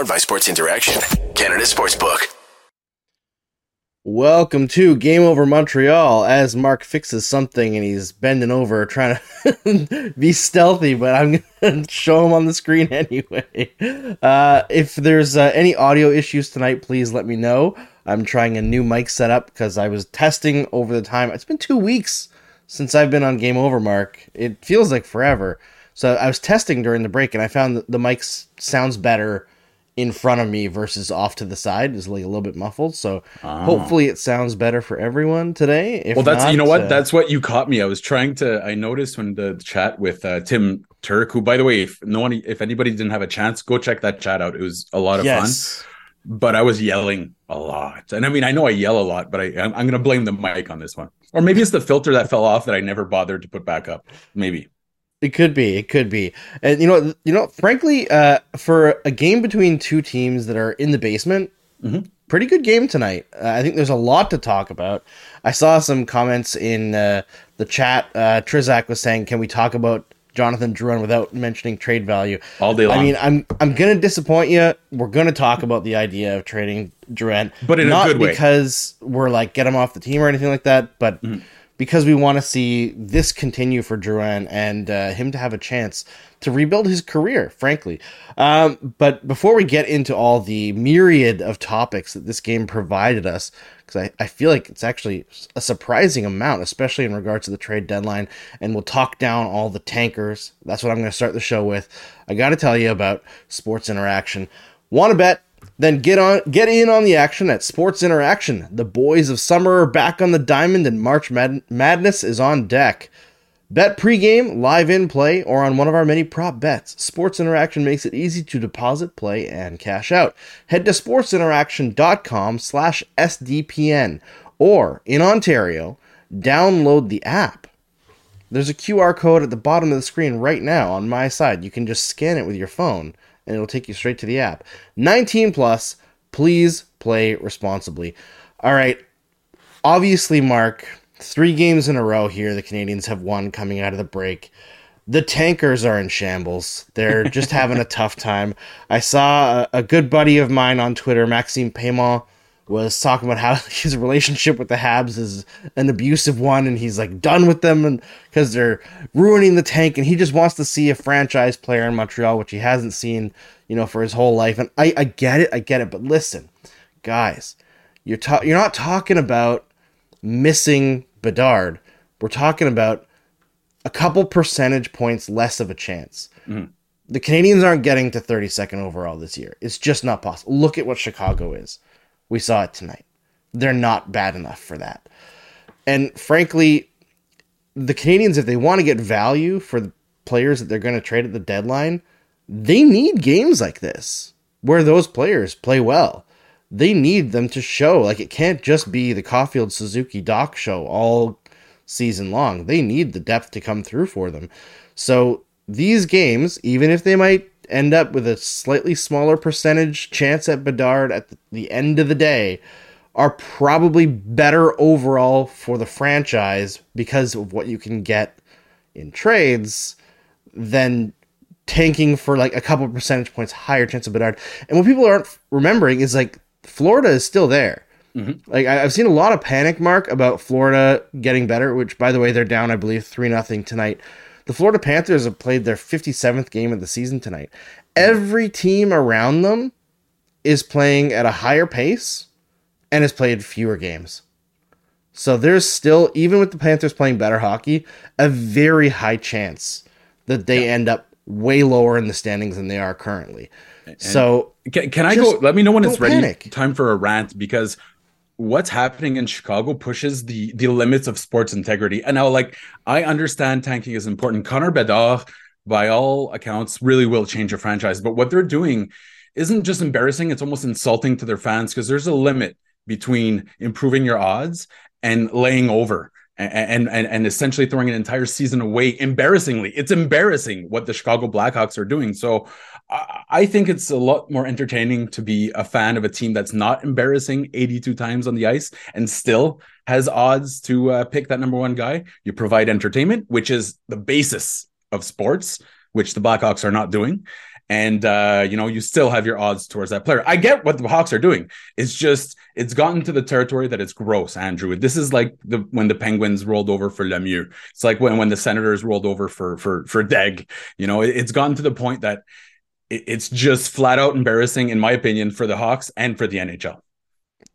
Powered by Sports Interaction, Canada Sportsbook. Welcome to Game Over Montreal as Mark fixes something and he's bending over trying to be stealthy, but I'm going to show him on the screen anyway. Uh, if there's uh, any audio issues tonight, please let me know. I'm trying a new mic setup because I was testing over the time. It's been two weeks since I've been on Game Over, Mark. It feels like forever. So I was testing during the break and I found the mic sounds better in front of me versus off to the side is like a little bit muffled. So ah. hopefully it sounds better for everyone today. If well, that's not, you know what uh, that's what you caught me. I was trying to. I noticed when the, the chat with uh, Tim Turk, who by the way, if no one, if anybody didn't have a chance, go check that chat out. It was a lot of yes. fun. But I was yelling a lot, and I mean I know I yell a lot, but I I'm, I'm going to blame the mic on this one, or maybe it's the filter that fell off that I never bothered to put back up. Maybe. It could be. It could be. And you know, you know, frankly, uh, for a game between two teams that are in the basement, mm-hmm. pretty good game tonight. Uh, I think there's a lot to talk about. I saw some comments in uh, the chat. Uh, Trizak was saying, "Can we talk about Jonathan Drouin without mentioning trade value?" All day long. I mean, I'm I'm gonna disappoint you. We're gonna talk about the idea of trading Drouin, but in not a good way, because we're like get him off the team or anything like that, but. Mm-hmm because we want to see this continue for Drouin and uh, him to have a chance to rebuild his career, frankly. Um, but before we get into all the myriad of topics that this game provided us, because I, I feel like it's actually a surprising amount, especially in regards to the trade deadline, and we'll talk down all the tankers. That's what I'm going to start the show with. I got to tell you about Sports Interaction. Want to bet? Then get on get in on the action at Sports Interaction. The boys of summer are back on the diamond and March Mad- Madness is on deck. Bet pregame, live in play, or on one of our many prop bets. Sports Interaction makes it easy to deposit, play, and cash out. Head to sportsinteraction.com slash SDPN or in Ontario, download the app. There's a QR code at the bottom of the screen right now on my side. You can just scan it with your phone and it'll take you straight to the app. 19 plus, please play responsibly. All right. Obviously, Mark, three games in a row here the Canadiens have won coming out of the break. The tankers are in shambles. They're just having a tough time. I saw a, a good buddy of mine on Twitter, Maxime Paiement, was talking about how his relationship with the Habs is an abusive one, and he's like done with them, and because they're ruining the tank, and he just wants to see a franchise player in Montreal, which he hasn't seen, you know, for his whole life. And I, I get it, I get it, but listen, guys, you're ta- you're not talking about missing Bedard. We're talking about a couple percentage points less of a chance. Mm-hmm. The Canadiens aren't getting to 32nd overall this year. It's just not possible. Look at what Chicago is. We saw it tonight. They're not bad enough for that. And frankly, the Canadiens, if they want to get value for the players that they're going to trade at the deadline, they need games like this where those players play well. They need them to show. Like it can't just be the Caufield Suzuki Dach show all season long. They need the depth to come through for them. So these games, even if they might end up with a slightly smaller percentage chance at Bedard at the end of the day are probably better overall for the franchise because of what you can get in trades than tanking for like a couple percentage points higher chance of Bedard. And what people aren't remembering is like Florida is still there. Mm-hmm. Like I, have seen a lot of panic mark about Florida getting better, which by the way they're down I believe three nothing tonight the Florida Panthers have played their 57th game of the season tonight. Every team around them is playing at a higher pace and has played fewer games. So there's still, even with the Panthers playing better hockey, a very high chance that they yeah. end up way lower in the standings than they are currently. And so can, can I go? Let me know when it's ready. Panic. Time for a rant because what's happening in Chicago pushes the the limits of sports integrity. And now, like, I understand tanking is important. Connor Bedard, by all accounts, really will change a franchise. But what they're doing isn't just embarrassing; it's almost insulting to their fans because there's a limit between improving your odds and laying over and, and and essentially throwing an entire season away embarrassingly. It's embarrassing what the Chicago Blackhawks are doing. So I think it's a lot more entertaining to be a fan of a team that's not embarrassing 82 times on the ice and still has odds to uh, pick that number one guy. You provide entertainment, which is the basis of sports, which the Blackhawks are not doing. And uh, you know you still have your odds towards that player. I get what the Hawks are doing. It's just it's gotten to the territory that it's gross, Andrew. This is like the when the Penguins rolled over for Lemieux. It's like when when the Senators rolled over for for for Daigle. You know, it, it's gotten to the point that it, it's just flat out embarrassing, in my opinion, for the Hawks and for the NHL.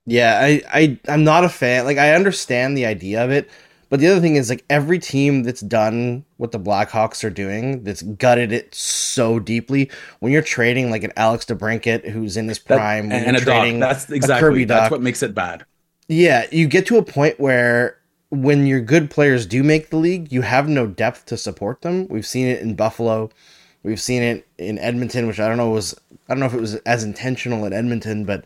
Yeah, I, I I'm not a fan. Like I understand the idea of it, but the other thing is like every team that's done what the Blackhawks are doing, that's gutted it so deeply. When you're trading like an Alex DeBrincat who's in his prime, that, and a trading Dach. That's exactly that's what makes it bad. Yeah, you get to a point where when your good players do make the league, you have no depth to support them. We've seen it in Buffalo. We've seen it in Edmonton, which I don't know was I don't know if it was as intentional in Edmonton, but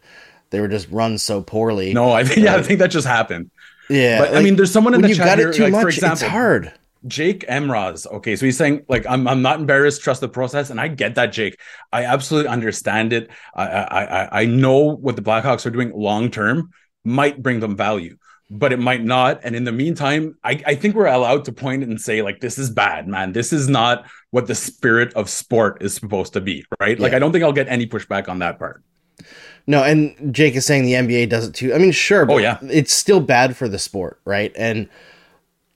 they were just run so poorly. No, I think yeah, I uh, think that just happened. Yeah, but like, I mean, there's someone in the chat here, like, much. for example, it's hard. Jake Emraz. Okay, so he's saying like I'm I'm not embarrassed. Trust the process, and I get that, Jake. I absolutely understand it. I I I know what the Blackhawks are doing long term might bring them value, but it might not. And in the meantime, I I think we're allowed to point and say like this is bad, man. This is not what the spirit of sport is supposed to be, right? Like I don't think I'll get any pushback on that part. No, and Jake is saying the NBA does it too. I mean, sure, but oh, yeah. it's still bad for the sport, right? And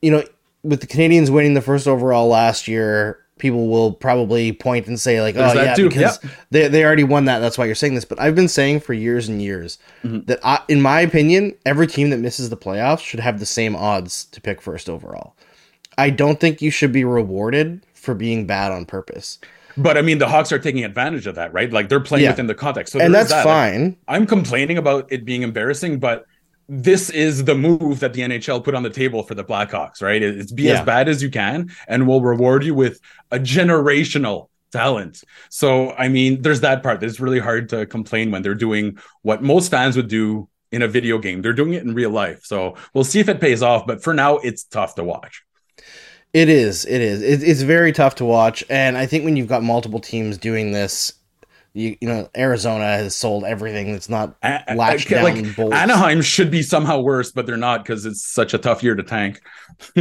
you know, with the Canadiens winning the first overall last year, people will probably point and say like, "Oh yeah, too. because yep. they they already won that. That's why you're saying this." But I've been saying for years and years mm-hmm. that, I, in my opinion, every team that misses the playoffs should have the same odds to pick first overall. I don't think you should be rewarded for being bad on purpose. But I mean, the Hawks are taking advantage of that, right? Like they're playing yeah. within the context. So and that's that. fine. I'm complaining about it being embarrassing, but this is the move that the NHL put on the table for the Blackhawks, right? It's be yeah. as bad as you can, and we'll reward you with a generational talent. So, I mean, there's that part. It's really hard to complain when they're doing what most fans would do in a video game. They're doing it in real life. So we'll see if it pays off. But for now, it's tough to watch. It is. It is. It, it's very tough to watch, and I think when you've got multiple teams doing this, you you know Arizona has sold everything that's not latched down. Like, bolts. Anaheim should be somehow worse, but they're not because it's such a tough year to tank.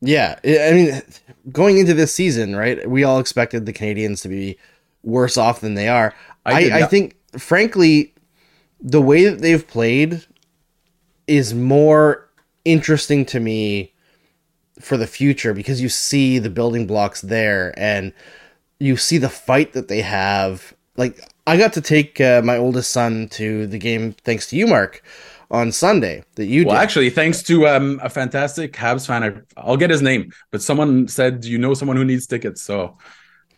yeah, I mean, going into this season, right? We all expected the Canadiens to be worse off than they are. I, I, I think, frankly, the way that they've played is more interesting to me for the future because you see the building blocks there and you see the fight that they have. Like I got to take uh, my oldest son to the game thanks to you, Mark, on Sunday that you did. well, did. actually, thanks to um, a fantastic Habs fan. I, will get his name, but someone said you know someone who needs tickets. So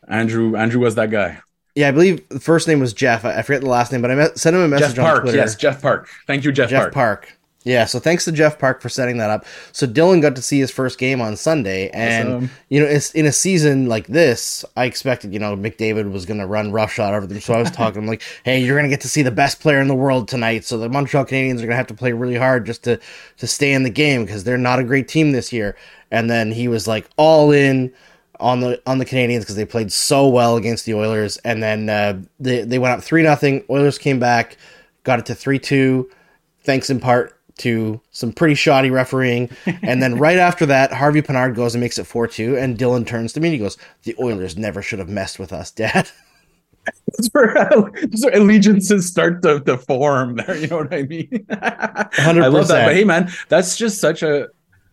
Andrew, Andrew was that guy. Yeah, I believe the first name was Jeff. I, I forget the last name, but I met, sent him a message Jeff Park, on Twitter. Yes, Jeff Park. Thank you, Jeff, Jeff Park. Park. Yeah, so thanks to Jeff Park for setting that up. So Dylan got to see his first game on Sunday, and awesome. you know, it's in a season like this, I expected you know McDavid was going to run roughshod over them. So I was talking I'm like, "Hey, you're going to get to see the best player in the world tonight." So the Montreal Canadiens are going to have to play really hard just to to stay in the game because they're not a great team this year. And then he was like all in on the on the Canadiens because they played so well against the Oilers, and then uh, they they went up three nothing. Oilers came back, got it to three two. Thanks in part to some pretty shoddy refereeing. And then right after that, Harvey Pinard goes and makes it 4 2. And Dylan turns to me and he goes, The Oilers never should have messed with us, Dad. That's where, that's where allegiances start to, to form there. You know what I mean? 100%. I love that. But hey, man, that's just such a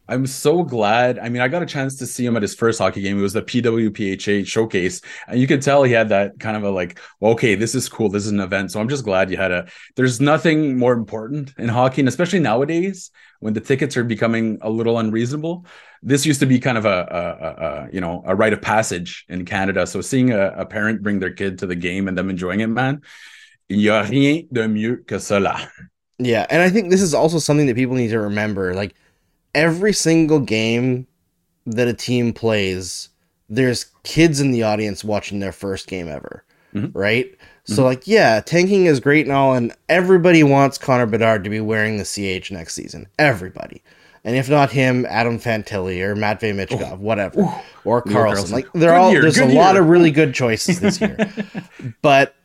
I'm so glad. I mean, I got a chance to see him at his first hockey game. It was the PWHPA showcase, and you could tell he had that kind of a like, okay, this is cool. This is an event. So I'm just glad you had a. There's nothing more important in hockey, and especially nowadays when the tickets are becoming a little unreasonable. This used to be kind of a, a, a, you know a rite of passage in Canada. So seeing a, a parent bring their kid to the game and them enjoying it, man, il y a rien de mieux que cela. Yeah, and I think this is also something that people need to remember. Like every single game that a team plays, there's kids in the audience watching their first game ever, mm-hmm. right? Mm-hmm. So like, yeah, tanking is great and all, and everybody wants Connor Bedard to be wearing the CH next season. Everybody. And if not him, Adam Fantilli or Matvey Michkov, oh. whatever, oh. or Carlsson. Like they're good all year, there's a year. lot of really good choices this year. but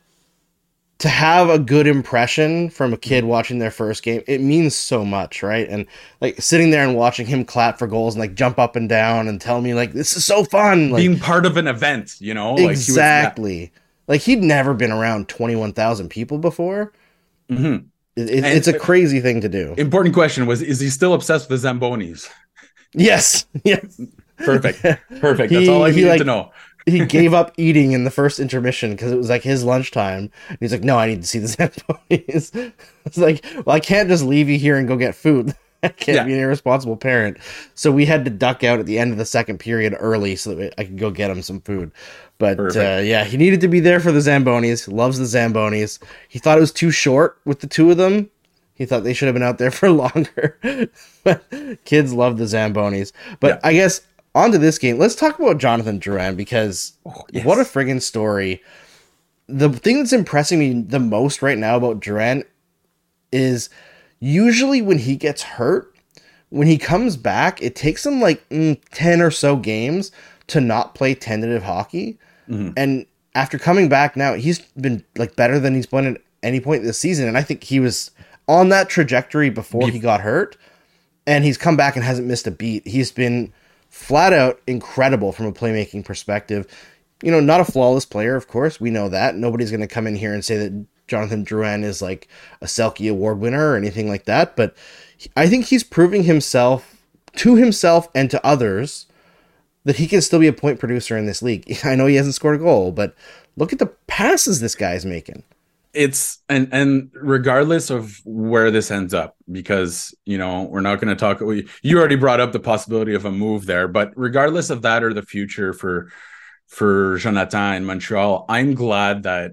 to have a good impression from a kid watching their first game, it means so much, right? And like sitting there and watching him clap for goals and like jump up and down and tell me like this is so fun, like, being part of an event, you know, exactly. Like Like he'd never been around 21,000 people before. Mm-hmm. It, it's a crazy thing to do. Important question was: Is he still obsessed with the Zambonis? Yes. Yes. Perfect. Perfect. That's he, all I needed like, to know. He gave up eating in the first intermission because it was like his lunchtime. And he's like, "No, I need to see the Zambonis." it's like, well, I can't just leave you here and go get food. I can't yeah. be an irresponsible parent. So we had to duck out at the end of the second period early so that I could go get him some food. But uh, yeah, he needed to be there for the Zambonis. Loves the Zambonis. He thought it was too short with the two of them. He thought they should have been out there for longer. but kids love the Zambonis. But yeah. I guess onto this game. Let's talk about Jonathan Drouin because oh, yes. what a friggin' story. The thing that's impressing me the most right now about Drouin is usually when he gets hurt, when he comes back, it takes him like mm, 10 or so games to not play tentative hockey. Mm-hmm. And after coming back now, he's been like better than he's been at any point this season. And I think he was on that trajectory before he got hurt. And he's come back and hasn't missed a beat. He's been flat out incredible from a playmaking perspective. You know, not a flawless player, of course. We know that. Nobody's going to come in here and say that Jonathan Drouin is like a Selke Award winner or anything like that. But I think he's proving himself to himself and to others that he can still be a point producer in this league. I know he hasn't scored a goal, but look at the passes this guy's making. It's and and regardless of where this ends up, because you know we're not going to talk. You already brought up the possibility of a move there, but regardless of that or the future for for Jonathan in Montreal, I'm glad that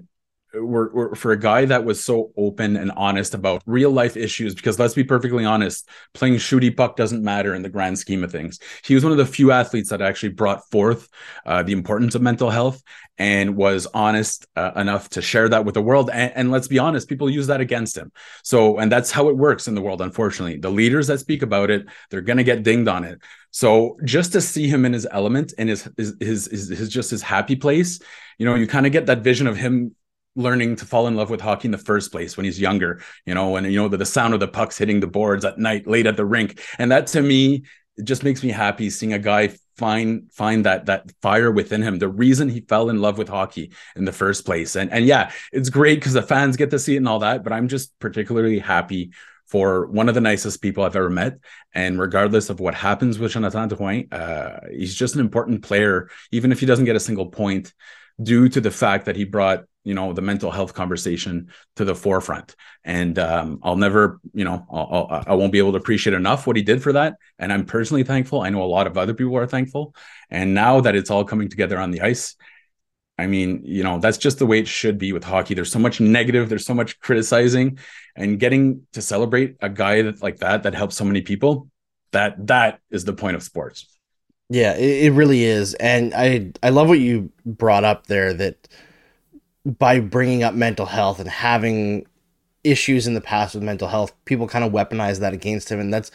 we're, we're, for a guy that was so open and honest about real life issues because let's be perfectly honest playing shooty puck doesn't matter in the grand scheme of things. He was one of the few athletes that actually brought forth uh, the importance of mental health and was honest uh, enough to share that with the world. And, and let's be honest people use that against him. So and that's how it works in the world unfortunately. The leaders that speak about it they're going to get dinged on it. So just to see him in his element and his his his, his, his just his happy place you know you kind of get that vision of him learning to fall in love with hockey in the first place when he's younger, you know, when you know the, the sound of the pucks hitting the boards at night, late at the rink. And that to me, it just makes me happy seeing a guy find find that that fire within him the reason he fell in love with hockey in the first place and and yeah it's great because the fans get to see it and all that but i'm just particularly happy for one of the nicest people I've ever met. And regardless of what happens with Jonathan Drouin, uh, he's just an important player, even if he doesn't get a single point, due to the fact that he brought you know the mental health conversation to the forefront. And um, i'll never you know I'll, I'll, I will not be able to appreciate enough what he did for that. And i'm personally thankful. I know a lot of other people are thankful. And now that it's all coming together on the ice i mean you know that's just the way it should be with hockey. There's so much negative there's so much criticizing and getting to celebrate a guy that like that that helps so many people that that is the point of sports. Yeah it, it really is. And i i love what you brought up there that by bringing up mental health and having issues in the past with mental health, people kind of weaponize that against him, and that's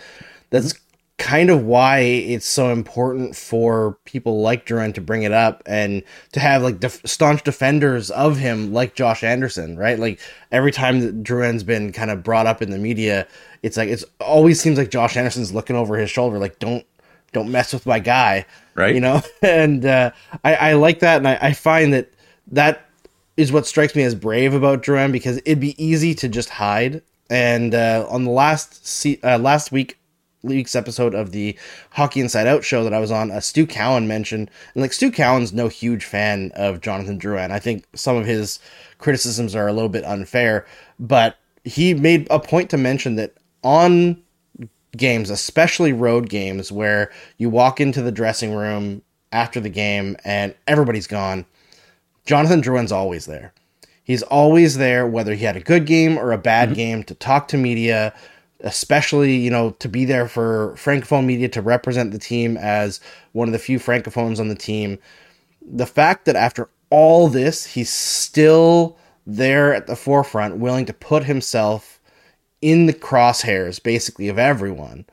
that's kind of why it's so important for people like Drouin to bring it up and to have like def- staunch defenders of him, like Josh Anderson, right? Like every time that Drouin's been kind of brought up in the media, it's like it's always seems like Josh Anderson's looking over his shoulder, like don't don't mess with my guy, right? You know, and uh, I, I like that, and I, I find that that is what strikes me as brave about Drouin because it'd be easy to just hide. And uh, on the last se- uh, last week week's episode of the Hockey Inside Out show that I was on, uh, Stu Cowan mentioned, and like Stu Cowan's no huge fan of Jonathan Drouin. I think some of his criticisms are a little bit unfair, but he made a point to mention that on games, especially road games, where you walk into the dressing room after the game and everybody's gone Jonathan Drouin's always there. He's always there, whether he had a good game or a bad mm-hmm. game, to talk to media, especially, you know, to be there for Francophone media to represent the team as one of the few Francophones on the team. The fact that after all this, he's still there at the forefront, willing to put himself in the crosshairs, basically, of everyone.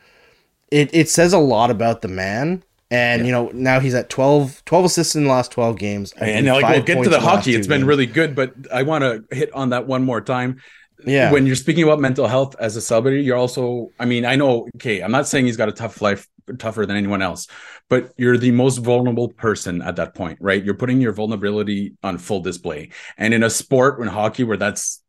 It, it says a lot about the man and yeah. you know now he's at 12, 12 assists in the last 12 games and like we'll get to the hockey it's been games. really good but i want to hit on that one more time yeah when you're speaking about mental health as a celebrity you're also i mean i know okay i'm not saying he's got a tough life tougher than anyone else, but you're the most vulnerable person at that point, right? You're putting your vulnerability on full display. And in a sport in hockey where that's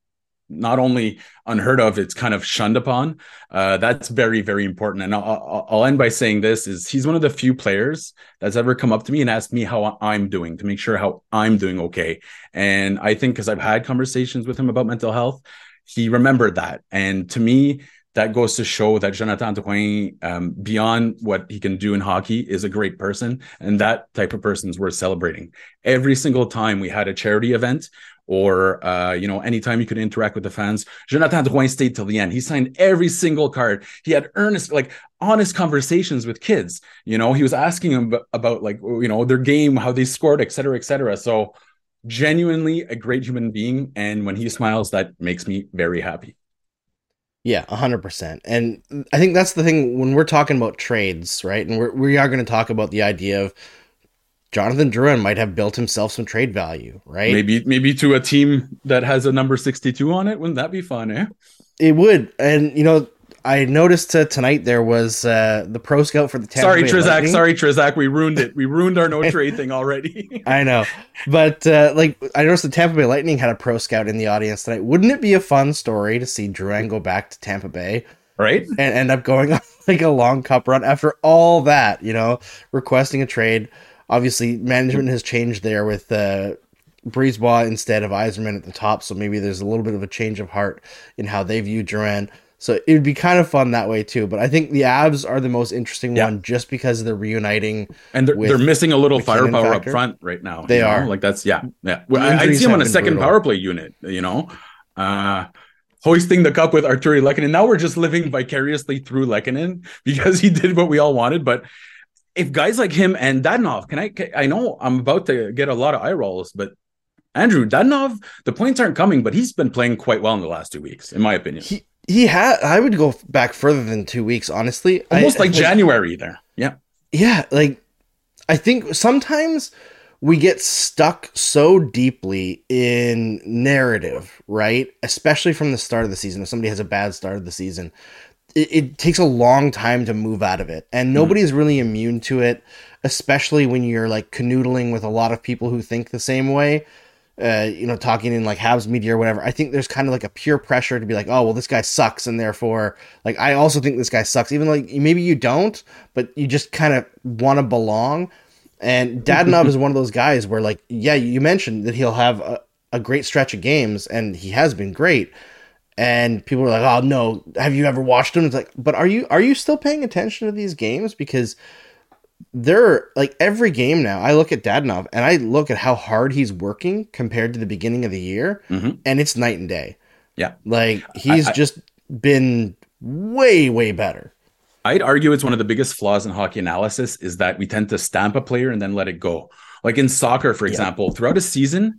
not only unheard of, it's kind of shunned upon. Uh, that's very, very important. And I'll, I'll, end by saying this: is he's one of the few players that's ever come up to me and asked me how I'm doing to make sure how I'm doing okay. And I think because I've had conversations with him about mental health, he remembered that. And to me, that goes to show that Jonathan Drouin, um, beyond what he can do in hockey, is a great person. And that type of person is worth celebrating. Every single time we had a charity event or uh, you know, anytime he could interact with the fans. Jonathan Drouin stayed till the end. He signed every single card. He had earnest, like honest conversations with kids. You know, he was asking them about like you know their game, how they scored, et cetera, et cetera. So genuinely a great human being, and when he smiles, that makes me very happy. Yeah, hundred percent. And I think that's the thing when we're talking about trades, right? And we're, we are going to talk about the idea of Jonathan Drouin might have built himself some trade value, right? Maybe maybe to a team that has a number 62 on it. Wouldn't that be fun, eh? It would. And you know, I noticed uh, tonight there was uh, the pro scout for the Tampa Sorry, Bay Trizak. Lightning. Sorry, Trizak. We ruined it. We ruined our no trade thing already. I know, but uh, like I noticed the Tampa Bay Lightning had a pro scout in the audience tonight. Wouldn't it be a fun story to see Drouin go back to Tampa Bay? Right, and end up going on like a long cup run after all that, you know, requesting a trade obviously management has changed there with uh, instead of Yzerman at the top, so maybe there's a little bit of a change of heart in how they view Drouin. So it would be kind of fun that way too. But I think the Avs are the most interesting yeah. one just because they're reuniting and they're, they're missing a little firepower up front right now. They are know? like that's yeah yeah. Well, I, I see him on a second brutal. power play unit. You know, uh, hoisting the cup with Artturi Lehkonen. Now we're just living vicariously through Lehkonen because he did what we all wanted, but if guys like him and Dadonov, can I? Can, I know I'm about to get a lot of eye rolls, but Andrew Dadonov, the points aren't coming, but he's been playing quite well in the last two weeks, in my opinion. He he had. I would go back further than two weeks, honestly. Almost I, like, like January there. Yeah. Yeah, like I think sometimes we get stuck so deeply in narrative, right? Especially from the start of the season. If somebody has a bad start of the season, it, it, takes a long time to move out of it and nobody's mm. really immune to it especially when you're like canoodling with a lot of people who think the same way uh, you know talking in like Habs media or whatever i think there's kind of like a pure pressure to be like oh well this guy sucks and therefore like i also think this guy sucks even like maybe you don't but you just kind of want to belong. And dadonov is one of those guys where like yeah you mentioned that he'll have a, a great stretch of games and he has been great. And people are like, "Oh no, have you ever watched him? It's like, but are you are you still paying attention to these games? Because they're like every game now. I look at Dadonov and I look at how hard he's working compared to the beginning of the year, mm-hmm. and it's night and day. Yeah, like he's I, I, just been way way better. I'd argue it's one of the biggest flaws in hockey analysis is that we tend to stamp a player and then let it go. Like in soccer, for example, yeah. throughout a season,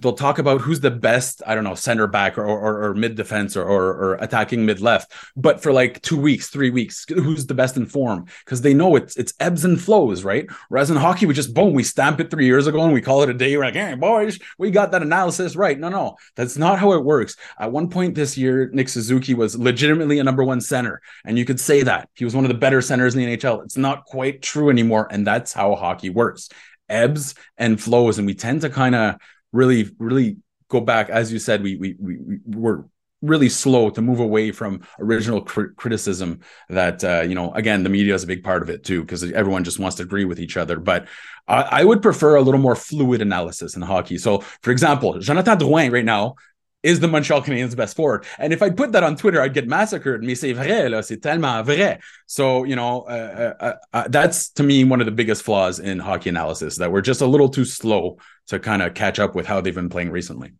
they'll talk about who's the best, I don't know, center back or, or, or mid defense or, or, or, attacking mid left. But for like two weeks, three weeks, who's the best in form? Because they know it's it's ebbs and flows, right? Whereas in hockey, we just boom, we stamp it three years ago and we call it a day. We're like, hey, boys, we got that analysis right. No, no, that's not how it works. At one point this year, Nick Suzuki was legitimately a number one center, and you could say that he was one of the better centers in the NHL. It's not quite true anymore, and that's how hockey works ebbs and flows and we tend to kind of really really go back as you said we we we, we were really slow to move away from original cr- criticism that uh, you know again the media is a big part of it too because everyone just wants to agree with each other. But I, I, would prefer a little more fluid analysis in hockey. So for example jonathan drouin right now is the Montreal Canadiens best forward? And if I put that on Twitter, I'd get massacred. Mais c'est vrai, là, c'est tellement vrai. So, you know, uh, uh, uh, uh, that's to me one of the biggest flaws in hockey analysis that we're just a little too slow to kind of catch up with how they've been playing recently.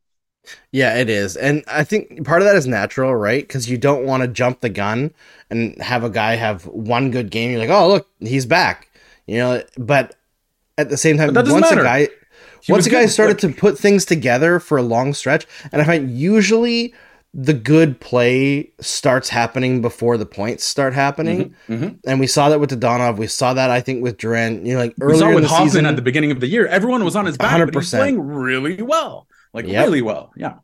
Yeah, it is. And I think part of that is natural, right? Because you don't want to jump the gun and have a guy have one good game. You're like, oh, look, he's back. You know, but at the same time, once matter. a guy once a guy started to put things together for a long stretch, and I find usually the good play starts happening before the points start happening. Mm-hmm, mm-hmm. And we saw that with Dadonov. We saw that I think with Drouin. You know, like earlier we saw with Hoffman season, at the beginning of the year. Everyone was on his back, 100%. but he's playing really well, like yep. really well. Yeah.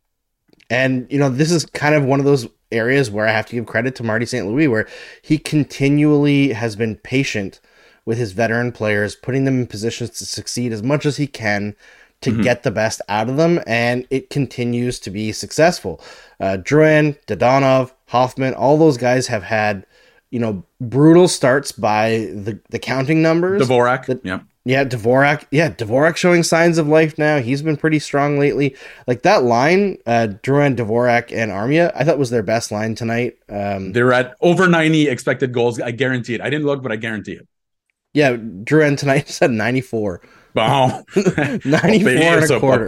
And you know, this is kind of one of those areas where I have to give credit to Marty St. Louis, where he continually has been patient with his veteran players, putting them in positions to succeed as much as he can to mm-hmm. get the best out of them, and it continues to be successful. Uh, Drouin, Dadonov, Hoffman, all those guys have had, you know, brutal starts by the the counting numbers. Dvorak, that, yeah. Yeah, Dvorak. Yeah, Dvorak showing signs of life now. He's been pretty strong lately. Like that line, uh, Drouin, Dvorak, and Armia, I thought was their best line tonight. Um, They're at over 90 expected goals. I guarantee it. I didn't look, but I guarantee it. Yeah, Drouin tonight said 94. Wow. 94 and a quarter.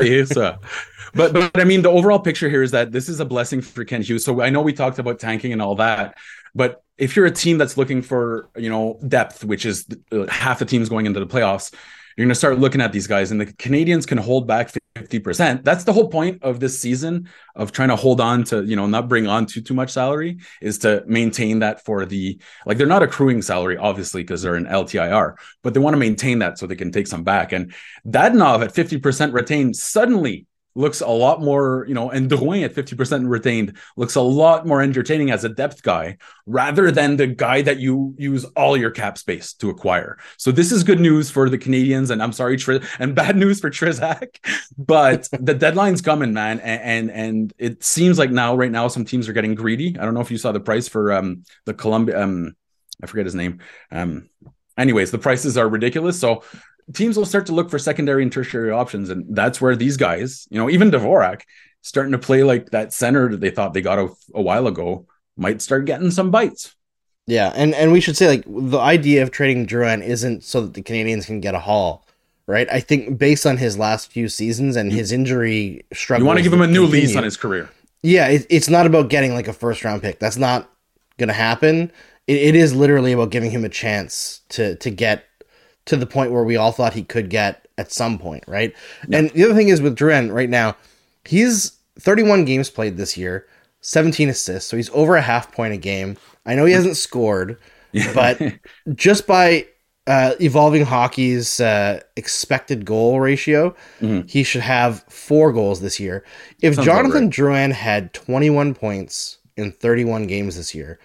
but, but I mean, the overall picture here is that this is a blessing for Kent Hughes. So I know we talked about tanking and all that, but if you're a team that's looking for you know depth, which is uh, half the teams going into the playoffs, you're going to start looking at these guys, and the Canadiens can hold back fifty percent. That's the whole point of this season of trying to hold on to you know not bring on too too much salary is to maintain that for the like they're not accruing salary obviously because they're in LTIR, but they want to maintain that so they can take some back. And Dadonov at fifty percent retained suddenly looks a lot more, you know, and Drouin at 50% retained looks a lot more entertaining as a depth guy rather than the guy that you use all your cap space to acquire. So this is good news for the Canadiens and I'm sorry, Tri- and bad news for Trizak, but the deadline's coming, man. And, and, and it seems like now, right now, some teams are getting greedy. I don't know if you saw the price for um the Columbia, um, I forget his name. Um, anyways, the prices are ridiculous. So teams will start to look for secondary and tertiary options, and that's where these guys, you know, even Dvorak, starting to play like that center that they thought they got a, a while ago, might start getting some bites. Yeah, and and we should say like the idea of trading Drouin isn't so that the Canadiens can get a haul, right? I think based on his last few seasons and his injury struggle, you want to give him a new continue, lease on his career. Yeah, it, it's not about getting like a first round pick. That's not going to happen. It, it is literally about giving him a chance to to get to the point where we all thought he could get at some point, right? Yeah. And the other thing is with Drouin right now, he's 31 games played this year, 17 assists, so he's over a half point a game. I know he hasn't scored, but just by uh, evolving hockey's uh, expected goal ratio, mm-hmm. he should have four goals this year. If Sounds Jonathan right. Drouin had 21 points in 31 games this year,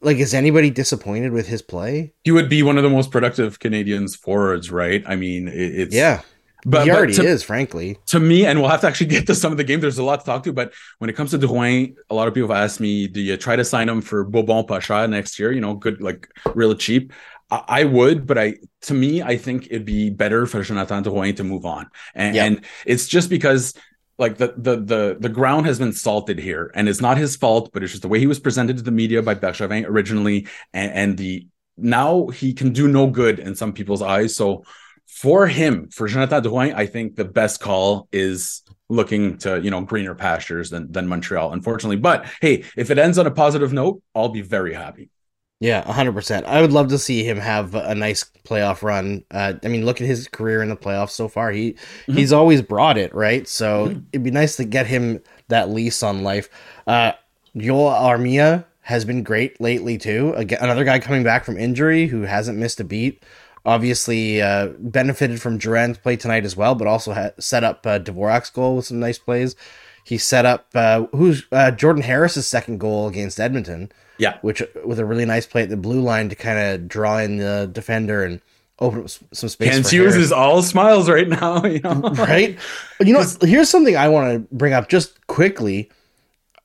like is anybody disappointed with his play? He would be one of the most productive Canadiens forwards, right? I mean, it, it's yeah. But he already but to, is, frankly. To me, and we'll have to actually get to some of the game. There's a lot to talk to, but when it comes to Drouin, a lot of people have asked me, "Do you try to sign him for Bobon Pacha next year? You know, good, like really cheap." I, I would, but I, to me, I think it'd be better for Jonathan Drouin to move on, and, yep. and it's just because like the the the the ground has been salted here, and it's not his fault, but it's just the way he was presented to the media by Bergevin originally, and, and the now he can do no good in some people's eyes. So for him, for Jonathan Drouin, I think the best call is looking to you know greener pastures than than Montreal, unfortunately. But hey, if it ends on a positive note, I'll be very happy. Yeah, 100%. I would love to see him have a nice playoff run. Uh, I mean, look at his career in the playoffs so far. He mm-hmm. he's always brought it, right? So mm-hmm. it'd be nice to get him that lease on life. Uh, Joel Armia has been great lately too. Again, another guy coming back from injury who hasn't missed a beat. Obviously, uh, benefited from Drouin's play tonight as well, but also ha- set up uh, Dvorak's goal with some nice plays. He set up uh, who's uh, Jordan Harris's second goal against Edmonton. Yeah, which with a really nice play at the blue line to kind of draw in the defender and open up some space. Kent Hughes is all smiles right now, you know? right? You know, here's something I want to bring up just quickly.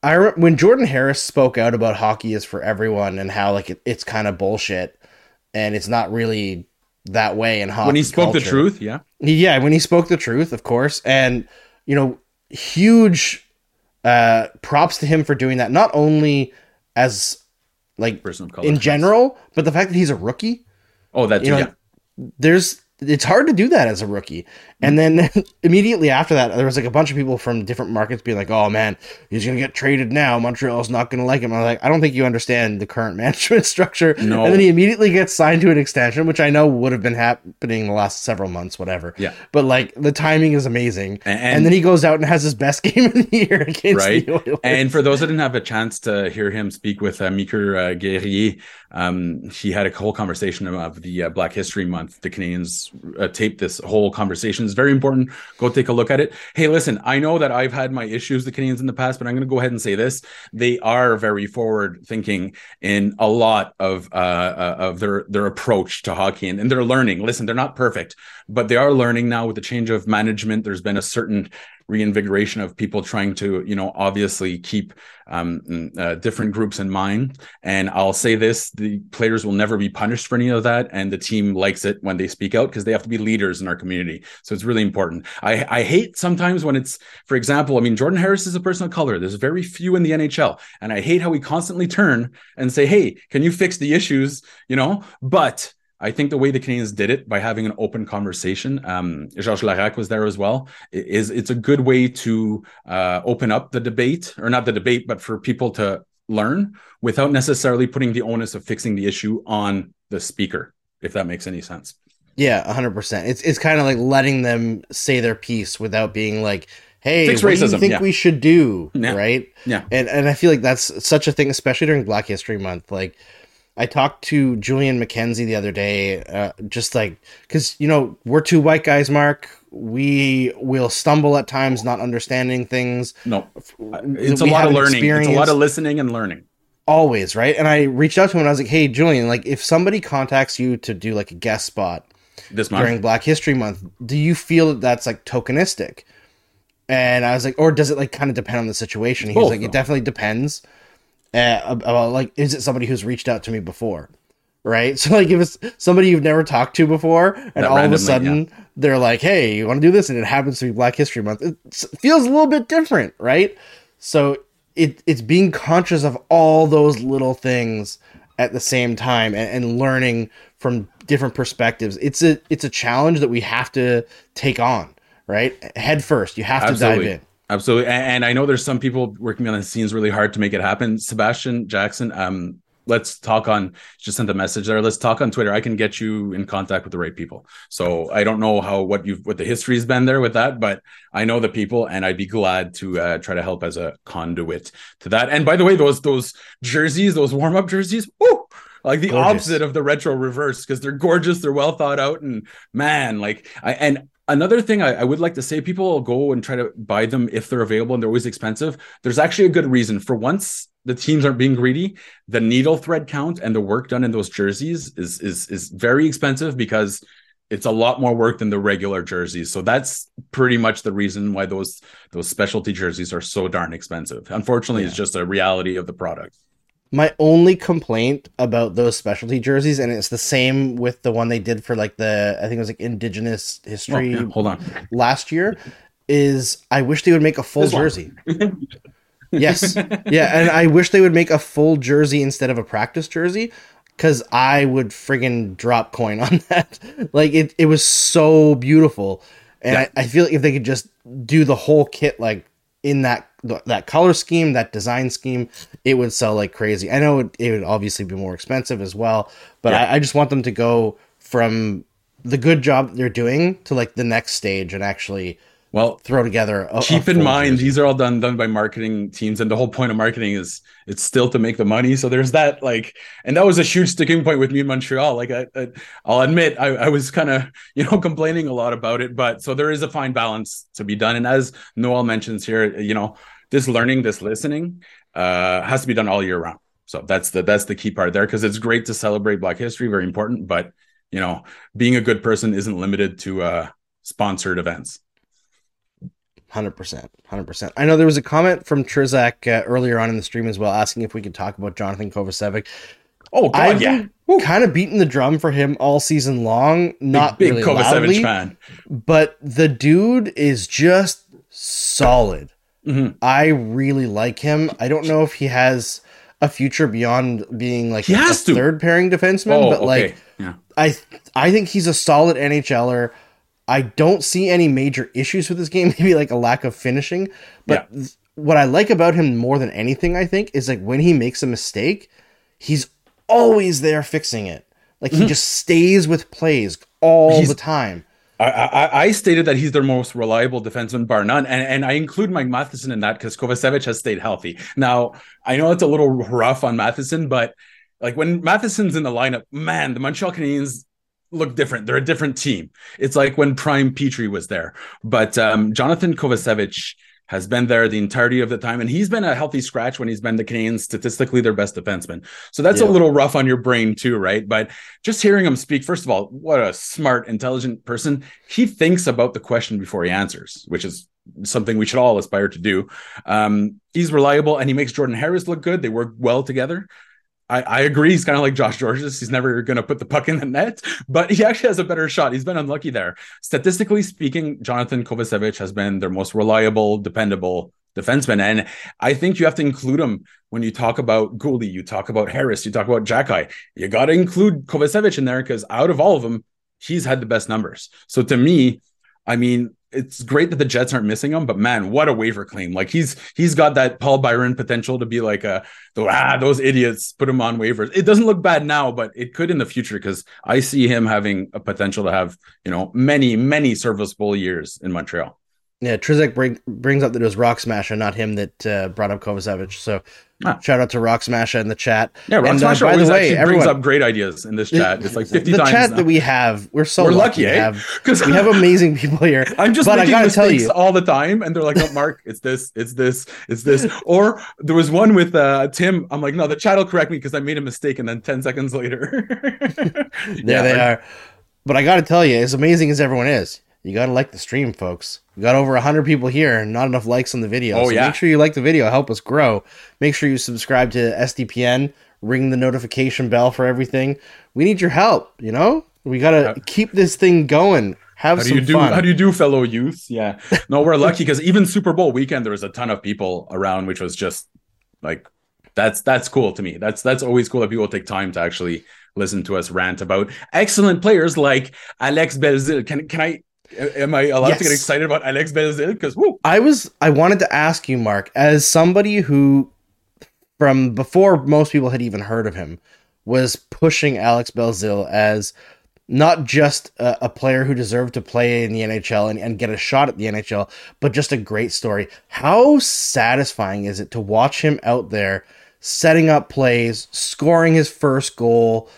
I re- when Jordan Harris spoke out about hockey is for everyone and how like it, it's kind of bullshit and it's not really that way in hockey. When he spoke culture. the truth, yeah, yeah, when he spoke the truth, of course, and you know, huge uh, props to him for doing that. Not only as like person of color in general, but the fact that he's a rookie. Oh, that's you know, yeah. There's it's hard to do that as a rookie. And then immediately after that, there was like a bunch of people from different markets being like, "Oh man, he's gonna get traded now. Montreal's not gonna like him." I was like, "I don't think you understand the current management structure." No. And then he immediately gets signed to an extension, which I know would have been happening the last several months, whatever. Yeah. But like the timing is amazing. And, and then he goes out and has his best game of the year against right? the Oilers. And for those that didn't have a chance to hear him speak with uh, Mikur uh, Guerrier, um, he had a whole conversation of the uh, Black History Month, the Canadiens uh, taped this whole conversation. It's very important. Go take a look at it. Hey, listen, I know that I've had my issues with the Canadiens in the past, but I'm going to go ahead and say this: they are very forward thinking in a lot of uh, uh, of their their approach to hockey, and, and they're learning. Listen, they're not perfect, but they are learning now with the change of management. There's been a certain reinvigoration of people trying to you know obviously keep um, mm, uh, different groups in mind. And i'll say this the players will never be punished for any of that. And the team likes it when they speak out because they have to be leaders in our community. So it's really important. I i hate sometimes when it's for example i mean jordan harris is a person of color. There's very few in the nhl and i hate how we constantly turn and say hey can you fix the issues? You know? But I think the way the Canadiens did it by having an open conversation, um, Georges Laraque was there as well, is it's a good way to uh, open up the debate, or not the debate, but for people to learn without necessarily putting the onus of fixing the issue on the speaker, if that makes any sense. Yeah, hundred percent. It's it's kind of like letting them say their piece without being like, "Hey, Fix what racism, do you think yeah. we should do?" Yeah. Right? Yeah. And and I feel like that's such a thing, especially during Black History Month. Like, I talked to Julian McKenzie the other day, uh, just like because you know we're two white guys, Mark. We will stumble at times, not understanding things. No, it's we a lot of learning. It's a lot of listening and learning. Always right. And I reached out to him and I was like, "Hey, Julian, like if somebody contacts you to do like a guest spot this month during Black History Month, do you feel that that's like tokenistic?" And I was like, "Or does it like kind of depend on the situation?" He Both, was like, "It definitely depends." Uh, about like is it somebody who's reached out to me before? Right? So like if it's somebody you've never talked to before and that all of a sudden yeah. they're like hey you want to do this? And it happens to be black history month. It feels a little bit different right? So it it's being conscious of all those little things at the same time and, and learning from different perspectives. It's a it's a challenge that we have to take on right? Head first. You have Absolutely. to dive in Absolutely. And, I know there's some people working on the scenes really hard to make it happen. Sebastian Jackson, um, let's talk on just sent a message there. Let's talk on Twitter. I can get you in contact with the right people. So I don't know how what you've what the history's been there with that, but I know the people and I'd be glad to uh, try to help as a conduit to that. And by the way, those those jerseys, those warm-up jerseys, like the gorgeous. opposite of the retro reverse because they're gorgeous, they're well thought out, and man, like I and Another thing I, I, would like to say, people go and try to buy them if they're available and they're always expensive. There's actually a good reason. For once the teams aren't being greedy, the needle thread count and the work done in those jerseys is is is very expensive because it's a lot more work than the regular jerseys. So that's pretty much the reason why those those specialty jerseys are so darn expensive. Unfortunately, yeah. it's just a reality of the product. My only complaint about those specialty jerseys, and it's the same with the one they did for like the I think it was like Indigenous oh, history. Oh, yeah. Hold on, last year, is I wish they would make a full this jersey. yes, yeah, and I wish they would make a full jersey instead of a practice jersey because I would friggin' drop coin on that. like it, it was so beautiful, and yeah. I, I feel like if they could just do the whole kit like in that that color scheme, that design scheme, it would sell like crazy. I know it, it would obviously be more expensive as well, but yeah. I, I, just want them to go from the good job they're doing to like the next stage and actually well throw together a, keep a in mind these are all done done by marketing teams and the whole point of marketing is it's still to make the money. So there's that like and that was a huge sticking point with me in montreal. Like I, I will admit I, I was kind of you know complaining a lot about it but so there is a fine balance to be done. And as noel mentions here you know this learning this listening uh has to be done all year round. So that's the that's the key part there because it's great to celebrate black history very important but you know being a good person isn't limited to uh sponsored events Hundred percent, hundred percent. I know there was a comment from Trizak uh, earlier on in the stream as well, asking if we could talk about Jonathan Kovacevic. Oh God, I've yeah, kind of beating the drum for him all season long. Not big, big really Kovacevic loudly, fan, but the dude is just solid. Mm-hmm. I really like him. I don't know if he has a future beyond being like he a, has a third pairing defenseman, oh, but okay. like yeah. I I think he's a solid NHLer. I don't see any major issues with this game, maybe like a lack of finishing. But yeah. what I like about him more than anything, I think, is like when he makes a mistake, he's always there fixing it. Like mm-hmm. he just stays with plays all he's, the time. I, I, I, stated that he's their most reliable defenseman, bar none, and, and I include Mike Matheson in that because Kovacevic has stayed healthy. Now I know it's a little rough on Matheson, but like when Matheson's in the lineup, man, the Montreal Canadiens look different. They're a different team. It's like when Prime Petry was there. But um, Jonathan Kovacevic has been there the entirety of the time, and he's been a healthy scratch when he's been the Canadiens statistically their best defenseman. So that's yeah. a little rough on your brain too, right? But just hearing him speak, first of all, what a smart, intelligent person. He thinks about the question before he answers, which is something we should all aspire to do. Um, he's reliable and he makes Jordan Harris look good. They work well together. I, I agree. He's kind of like Josh Gorges. He's never going to put the puck in the net, but he actually has a better shot. He's been unlucky there. Statistically speaking, Jonathan Kovacevic has been their most reliable, dependable defenseman. And I think you have to include him when you talk about Guhle, you talk about Harris, you talk about Xhekaj. You got to include Kovacevic in there because out of all of them, he's had the best numbers. So to me, I mean, it's great that the Jets aren't missing him, but man, what a waiver claim! Like he's he's got that Paul Byron potential to be like a ah those idiots put him on waivers. It doesn't look bad now, but it could in the future because I see him having a potential to have you know many many serviceable years in Montreal. Yeah, Trizak bring, brings up that it was Rock Smasher, not him that uh, brought up Kovacevic. So ah. shout out to Rock Smasher in the chat. Yeah, Rock and, uh, Smasher uh, by the way, everyone, brings up great ideas in this chat. It's like 50 the times. The chat now. that we have, we're so we're lucky, lucky eh? Have, we have amazing people here. I'm just but making I gotta mistakes tell you, all the time, and they're like, "No, Mark, it's this, it's this, it's this." Or there was one with uh, Tim. I'm like, "No, the chat will correct me because I made a mistake," and then 10 seconds later, there yeah, they are. But I got to tell you, as amazing as everyone is, you got to like the stream, folks. We got over 100 people here and not enough likes on the video. Oh, so yeah. make sure you like the video, help us grow. Make sure you subscribe to SDPN, ring the notification bell for everything. We need your help, you know? We got to keep this thing going. Have how do you do fun. how do you do fellow youth yeah no we're lucky because even super bowl weekend there was a ton of people around which was just like that's that's cool to me that's that's always cool that people take time to actually listen to us rant about excellent players like alex belzile can can i Am I allowed yes. to get excited about Alex Belzile? Because I was. I wanted to ask you, Mark, as somebody who, from before most people had even heard of him, was pushing Alex Belzile as not just a, a, player who deserved to play in the NHL and, and get a shot at the NHL, but just a great story. How satisfying is it to watch him out there setting up plays, scoring his first goal,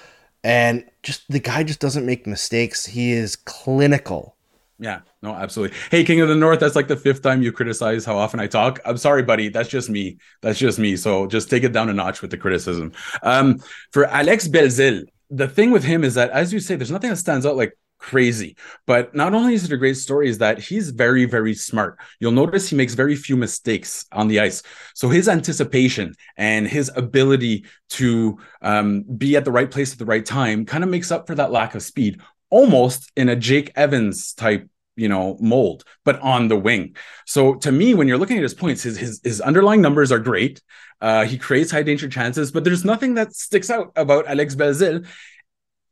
and just the guy just doesn't make mistakes. He is clinical yeah, no, absolutely. Hey, King of the North, that's like the fifth time you criticize how often I talk. I'm sorry, buddy. That's just me. That's just me. So just take it down a notch with the criticism. Um, for Alex Belzile, the thing with him is that, as you say, there's nothing that stands out like crazy. But not only is it a great story, is that he's very, very smart. You'll notice he makes very few mistakes on the ice. So his anticipation and his ability to um, be at the right place at the right time kind of makes up for that lack of speed almost in a Jake Evans type you know mold but on the wing. So to me when you're looking at his points his his, his underlying numbers are great. Uh, he creates high danger chances but there's nothing that sticks out about alex belzile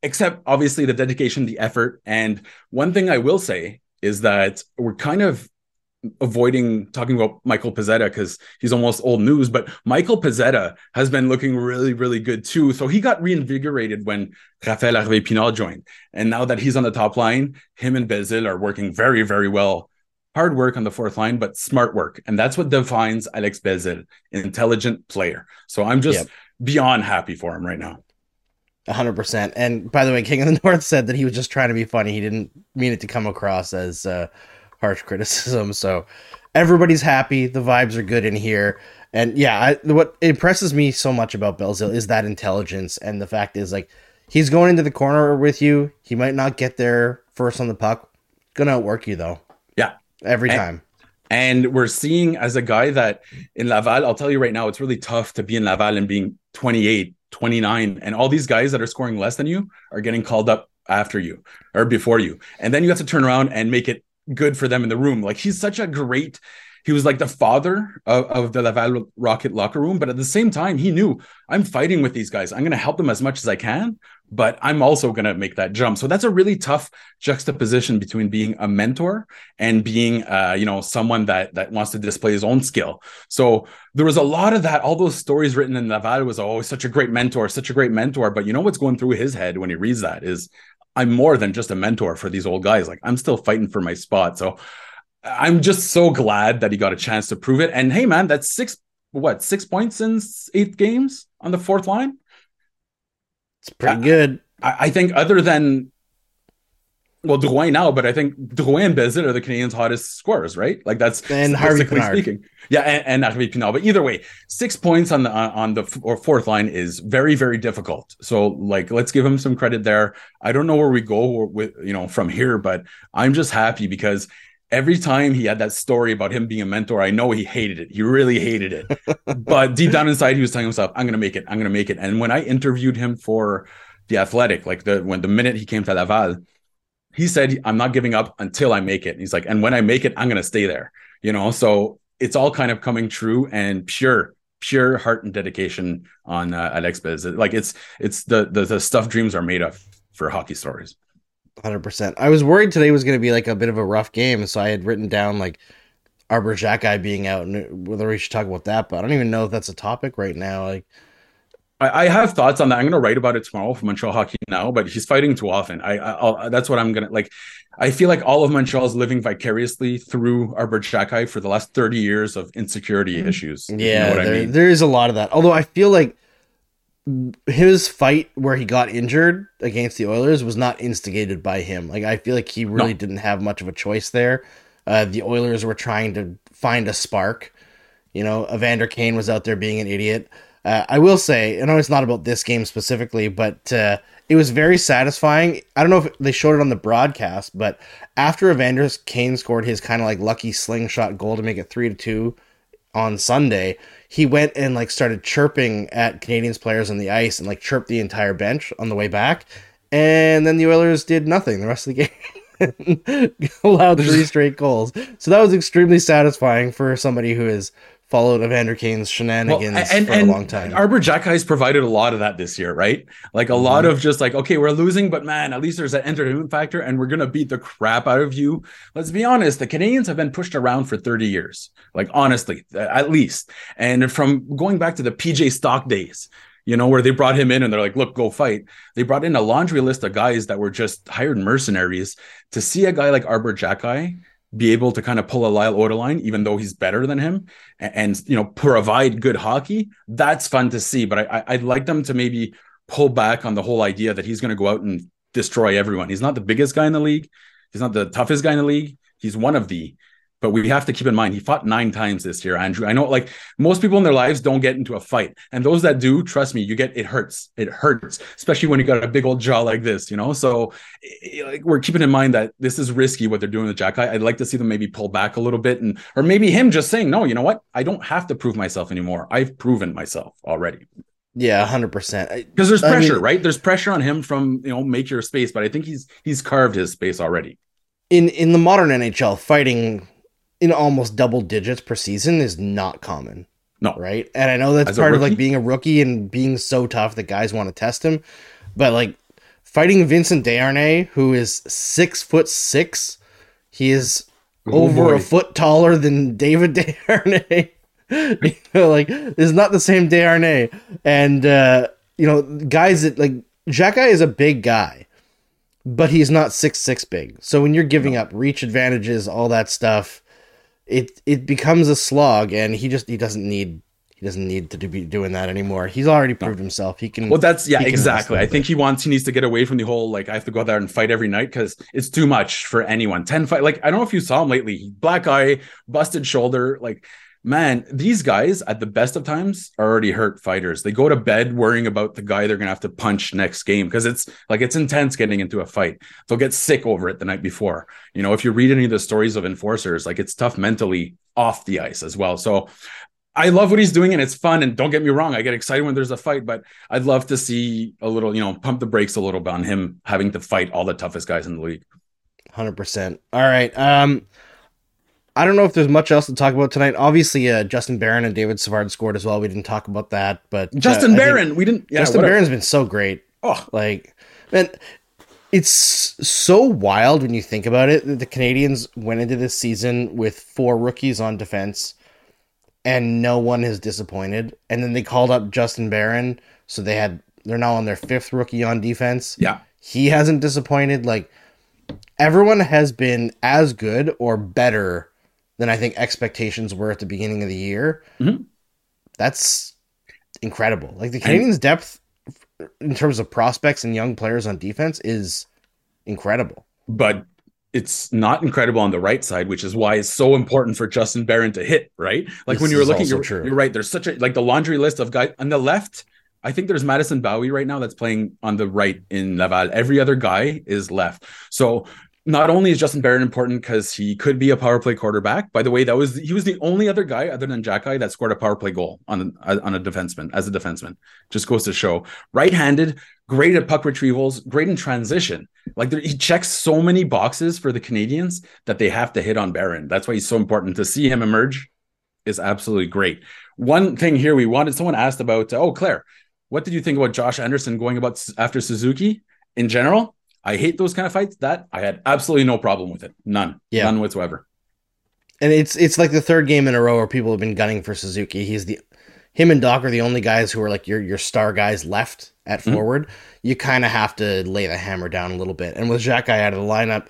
except obviously the dedication the effort. And one thing i will say is that we're kind of avoiding talking about Michael Pezzetta because he's almost old news, but Michael Pezzetta has been looking really, really good too. So he got reinvigorated when Rafael Harvey Pinard joined. And now that he's on the top line, him and Belzile are working very, very well. Hard work on the fourth line, but smart work. And that's what defines Alex Belzile, intelligent player. So I'm just yep. beyond happy for him right now. 100%. And by the way, King of the North said that he was just trying to be funny. He didn't mean it to come across as uh, harsh criticism. So everybody's happy. The vibes are good in here. And yeah, I, what impresses me so much about Belzile is that intelligence. And the fact is, like, he's going into the corner with you. He might not get there first on the puck. Gonna outwork you, though. Yeah. Every and, time. And we're seeing as a guy that in Laval, I'll tell you right now, it's really tough to be in Laval and being 28, 29. And all these guys that are scoring less than you are getting called up after you or before you. And then you have to turn around and make it good for them in the room. Like he's such a great he was like the father of, of, the Laval Rocket locker room, but at the same time, he knew I'm fighting with these guys. I'm going to help them as much as I can, but I'm also going to make that jump. So that's a really tough juxtaposition between being a mentor and being, uh, you know, someone that that wants to display his own skill. So there was a lot of that. All those stories written in Laval was oh, such a great mentor, such a great mentor. But you know what's going through his head when he reads that is I'm more than just a mentor for these old guys. Like I'm still fighting for my spot. So I'm just so glad that he got a chance to prove it. And hey, man, that's six what six points in eight games on the fourth line. It's pretty good. I, I think other than well, Drouin now, but I think Drouin and Belzile are the Canadiens' hottest scorers, right? Like that's and Harvey Pinard. speaking. Yeah, and, and Harvey Pinard. But either way, six points on the on the fourth line is very very difficult. So like, let's give him some credit there. I don't know where we go with you know from here, but I'm just happy because every time he had that story about him being a mentor, I know he hated it. He really hated it. but deep down inside, he was telling himself, "I'm going to make it. I'm going to make it." And when I interviewed him for the Athletic, like the when the minute he came to Laval he said, I'm not giving up until I make it. And he's like, and when I make it, I'm going to stay there, you know? So it's all kind of coming true and pure, pure heart and dedication on uh, Alex Bez. Like it's, it's the, the, the stuff dreams are made of for hockey stories. 100%. I was worried today was going to be like a bit of a rough game. So I had written down like Arber Xhekaj being out and whether we should talk about that, but I don't even know if that's a topic right now. Like, I, I, have thoughts on that. I'm going to write about it tomorrow for Montreal Hockey Now, but he's fighting too often. I, I that's what I'm going to like. I feel like all of Montreal is living vicariously through Arber Xhekaj for the last 30 years of insecurity mm-hmm. issues. Yeah, you know there, I mean? there is a lot of that. Although I feel like his fight where he got injured against the Oilers was not instigated by him. Like I feel like he really no. didn't have much of a choice there. Uh, the Oilers were trying to find a spark. You know, Evander Kane was out there being an idiot. Uh, I will say, I know it's not about this game specifically, but uh, it was very satisfying. I don't know if they showed it on the broadcast, but after Evander Kane scored his kind of like lucky slingshot goal to make it three to two on Sunday, he went and like started chirping at Canadiens players on the ice and like chirped the entire bench on the way back. And then the Oilers did nothing the rest of the game. allowed three straight goals. So that was extremely satisfying for somebody who is followed Evander Kane's shenanigans well, and, for and a long time. Arber Xhekaj's provided a lot of that this year, right? Like a mm-hmm. lot of just like, okay, we're losing, but man, at least there's an entertainment factor, and we're gonna beat the crap out of you. Let's be honest, the Canadiens have been pushed around for 30 years, like honestly, at least. And from going back to the PJ Stock days, you know, where they brought him in and they're like, look, go fight. They brought in a laundry list of guys that were just hired mercenaries to see a guy like Arber Xhekaj be able to kind of pull a Lyle Odelein, even though he's better than him, and, and, you know provide good hockey. That's fun to see. But I, I'd like them to maybe pull back on the whole idea that he's going to go out and destroy everyone. He's not the biggest guy in the league. He's not the toughest guy in the league. He's one of the. But we have to keep in mind he fought nine times this year, Andrew. I know like most people in their lives don't get into a fight. And those that do, trust me, you get it hurts. It hurts, especially when you got a big old jaw like this, you know? So like we're keeping in mind that this is risky what they're doing with Jack. I'd like to see them maybe pull back a little bit and or maybe him just saying, no, you know what? I don't have to prove myself anymore. I've proven myself already. Yeah, hundred percent. Because there's pressure, I mean, right? There's pressure on him from you know make your space, but I think he's he's carved his space already. In in the modern NHL, fighting in almost double digits per season is not common. No. Right? And I know that's As part of like being a rookie and being so tough that guys want to test him. But like fighting Vincent Desharnais, who is six foot six, he is oh, over boy. a foot taller than David Desharnais. you know, like it's not the same Desharnais. And uh, you know, guys that like Xhekaj is a big guy, but he's not six six big. So when you're giving no. up reach advantages, all that stuff, it it becomes a slog, and he just he doesn't need he doesn't need to be doing that anymore. He's already proved himself. He can. Well, that's yeah, exactly. I think he wants he needs to get away from the whole like I have to go out there and fight every night because it's too much for anyone. Ten fight like I don't know if you saw him lately. Black eye, busted shoulder, like man, these guys at the best of times are already hurt fighters. They go to bed worrying about the guy they're going to have to punch next game because it's like it's intense getting into a fight. They'll get sick over it the night before. You know, if you read any of the stories of enforcers, like it's tough mentally off the ice as well. So I love what he's doing and it's fun. And don't get me wrong, I get excited when there's a fight, but I'd love to see a little, you know, pump the brakes a little bit on him having to fight all the toughest guys in the league. 100%. All right. Um, I don't know if there's much else to talk about tonight. Obviously, uh, Justin Barron and David Savard scored as well. We didn't talk about that, but uh, Justin uh, Barron, we didn't. Yeah, Justin whatever. Barron's been so great. Oh, like man, it's so wild when you think about it. The Canadiens went into this season with four rookies on defense, and no one has disappointed. And then they called up Justin Barron, so they had they're now on their fifth rookie on defense. Yeah, he hasn't disappointed. Like everyone has been as good or better than I think expectations were at the beginning of the year. Mm-hmm. That's incredible. Like the Canadiens' depth in terms of prospects and young players on defense is incredible. but it's not incredible on the right side, which is why it's so important for Justin Barron to hit, right? Like this when you were looking, you're, you're, right. There's such a like the laundry list of guys on the left. I think there's Madison Bowey right now that's playing on the right in Laval. Every other guy is left. So not only is Justin Barron important because he could be a power play quarterback. By the way, that was he was the only other guy other than Xhekaj that scored a power play goal on uh, on a defenseman as a defenseman. Just goes to show. Right-handed, great at puck retrievals, great in transition. Like there, he checks so many boxes for the Canadiens that they have to hit on Barron. That's why he's so important to see him emerge. Is absolutely great. One thing here we wanted someone asked about. Uh, oh, Claire, what did you think about Josh Anderson going about after Suzuki in general? I hate those kind of fights. That I had absolutely no problem with it. None. Yeah. None whatsoever. And it's it's like the third game in a row where people have been gunning for Suzuki. He's the him and Dach are the only guys who are like your your star guys left at mm-hmm. forward. You kind of have to lay the hammer down a little bit. And with Xhekaj out of the lineup,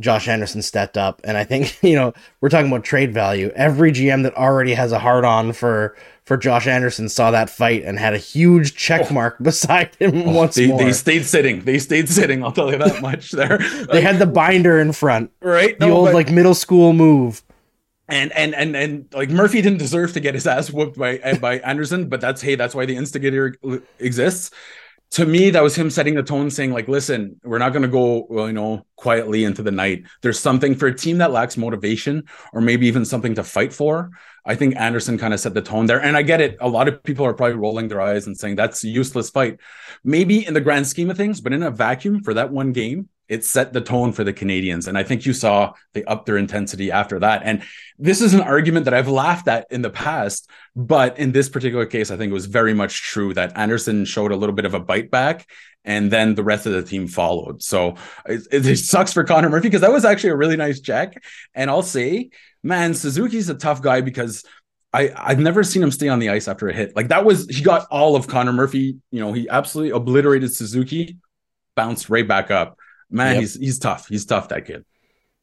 Josh Anderson stepped up. And I think, you know, we're talking about trade value. Every GM that already has a hard on for for Josh Anderson saw that fight and had a huge check oh. mark beside him oh, once they, more. They stayed sitting. They stayed sitting. I'll tell you that much. There, they had the binder in front, right? The no, old but, like middle school move. And and and and like Murphy didn't deserve to get his ass whooped by by Anderson, but that's hey, that's why the instigator exists to me, that was him setting the tone, saying, like, listen, we're not going to go, well, you know, quietly into the night. There's something for a team that lacks motivation or maybe even something to fight for. I think Anderson kind of set the tone there. And I get it. A lot of people are probably rolling their eyes and saying that's a useless fight. Maybe in the grand scheme of things, but in a vacuum for that one game, it set the tone for the Canadiens. And I think you saw they upped their intensity after that. And this is an argument that I've laughed at in the past, but in this particular case, I think it was very much true that Anderson showed a little bit of a bite back and then the rest of the team followed. So it, it sucks for Connor Murphy because that was actually a really nice check. And I'll say, man, Suzuki's a tough guy because I, I've never seen him stay on the ice after a hit. Like that was he got all of Connor Murphy. You know, he absolutely obliterated Suzuki, bounced right back up man, yep. he's he's tough. He's tough. That kid.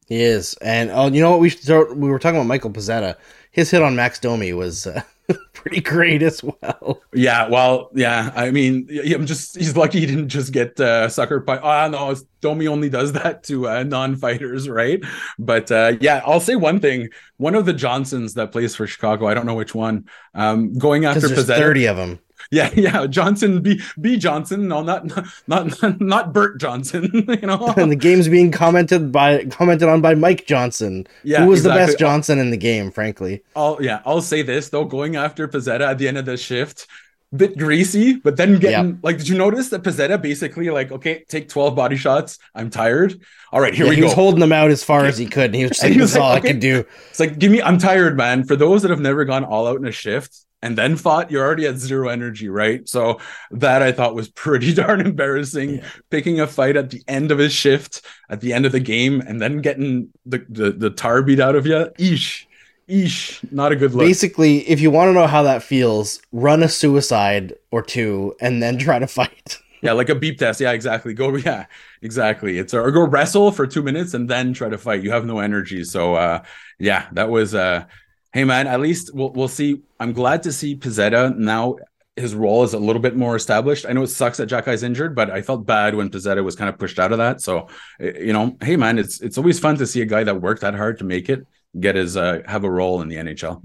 He is, and oh, you know what? We start, we were talking about Michael Pezzetta. His hit on Max Domi was uh, pretty great as well. Yeah, well, yeah. I mean, I'm just he's lucky he didn't just get uh, suckered by. Oh no, Domi only does that to uh, non-fighters, right? But uh, yeah, I'll say one thing. One of the Johnsons that plays for Chicago, I don't know which one, um, going after Pezzetta. Thirty of them yeah, yeah, Johnson B B Johnson, no, not not not not Bert Johnson, you know. and the game's being commented by commented on by Mike Johnson, yeah, who was exactly. the best Johnson in the game, frankly. I'll yeah, I'll say this though, going after Pezzetta at the end of the shift, bit greasy, but then getting yep. like, did you notice that Pezzetta basically like, okay, take 12 body shots. I'm tired. All right, here yeah, we he go. He was holding them out as far okay. as he could. And he was saying, that's like, all okay. I can do. It's like, give me, I'm tired, man. For those that have never gone all out in a shift, and then fought, you're already at zero energy, right? So that I thought was pretty darn embarrassing. Yeah. Picking a fight at the end of his shift, at the end of the game, and then getting the the, the tar beat out of you. Eesh. Eesh, not a good look. Basically, if you want to know how that feels, run a suicide or two and then try to fight. yeah, like a beep test. Yeah, exactly. Go, yeah, exactly. It's or go wrestle for two minutes and then try to fight. You have no energy. So, uh, yeah, that was uh, hey man, at least we'll we'll see. I'm glad to see Pezzetta now. His role is a little bit more established. I know it sucks that Xhekaj's injured, but I felt bad when Pezzetta was kind of pushed out of that. So, eh, you know, hey man, it's it's always fun to see a guy that worked that hard to make it get his uh, have a role in the NHL.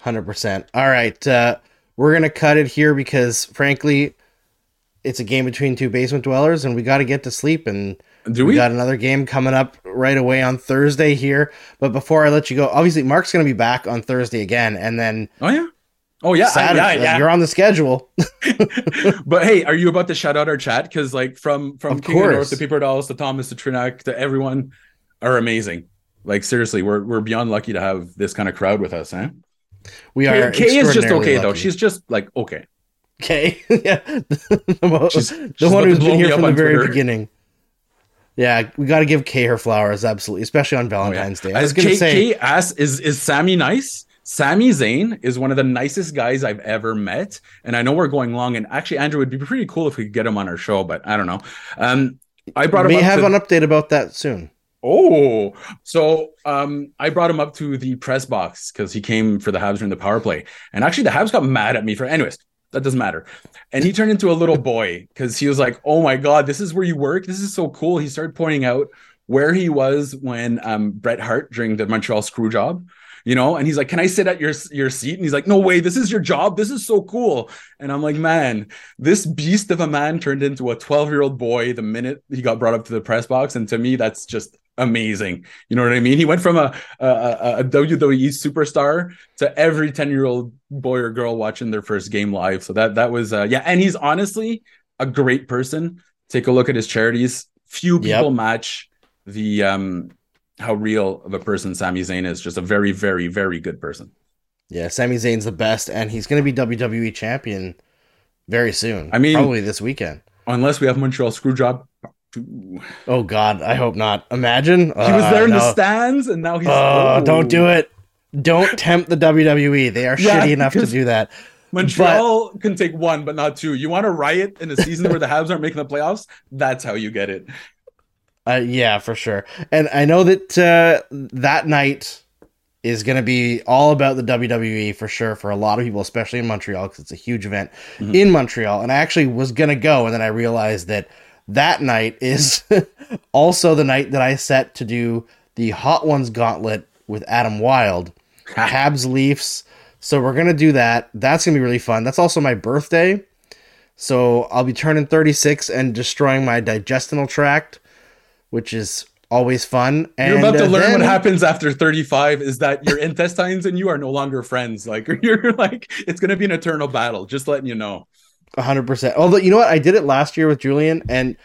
Hundred percent. All right, uh, we're gonna cut it here because, frankly, it's a game between two basement dwellers, and we got to get to sleep and do we? we? got another game coming up right away on Thursday here. But before I let you go, obviously Mark's going to be back on Thursday again, and then oh yeah, oh yeah, Saturday, I, yeah, yeah. you're on the schedule. but hey, are you about to shout out our chat? Because like from from of King course. of North to Peeper Dallas to Thomas to Trinak to everyone are amazing. Like seriously, we're we're beyond lucky to have this kind of crowd with us, eh? We are. Kay, Kay is just okay lucky. though. She's just like okay. Okay, yeah, the, she's, the one who's been here from the very Twitter. beginning. Yeah, we got to give Kay her flowers, absolutely, especially on Valentine's oh, yeah. Day. I was going to say, Kay asks, "Is is Sami nice?" Sami Zayn is one of the nicest guys I've ever met, and I know we're going long. And actually, Andrew would be pretty cool if we could get him on our show, but I don't know. Um, I brought him. May have to, an update about that soon. Oh, so um, I brought him up to the press box because he came for the Habs during the power play, and actually the Habs got mad at me for. Anyways, that doesn't matter. And he turned into a little boy because he was like, "Oh my god, this is where you work. This is so cool." He started pointing out where he was when um, Bret Hart during the Montreal screw job you know and he's like can i sit at your your seat and he's like no way this is your job this is so cool and i'm like man this beast of a man turned into a 12 year old boy the minute he got brought up to the press box and to me that's just amazing you know what i mean he went from a a, a wwe superstar to every 10 year old boy or girl watching their first game live so that that was uh, yeah and he's honestly a great person take a look at his charities few people yep. match the um how real of a person Sami Zayn is. Just a very, very, very good person. Yeah, Sami Zayn's the best, and he's going to be WWE champion very soon. I mean, probably this weekend, unless we have Montreal Screwjob. Oh God, I hope not. Imagine he was there in no. the stands, and now he's. Oh, oh, don't do it! Don't tempt the WWE. They are yeah, shitty enough to do that. Montreal but, can take one, but not two. You want to riot in a season where the Habs aren't making the playoffs? That's how you get it. Uh, yeah, for sure. And I know that uh, that night is going to be all about the WWE for sure for a lot of people, especially in Montreal, because it's a huge event mm-hmm. in Montreal. And I actually was going to go, and then I realized that that night is also the night that I set to do the Hot Ones Gauntlet with Adam Wild, Habs Leafs. So we're going to do that. That's going to be really fun. That's also my birthday. So I'll be turning 36 and destroying my digestional tract which is always fun. And you're about to uh, learn then... what happens after 35 is that your intestines and you are no longer friends. Like you're like it's going to be an eternal battle. Just letting you know. 100%. Although you know what, I did it last year with Julian and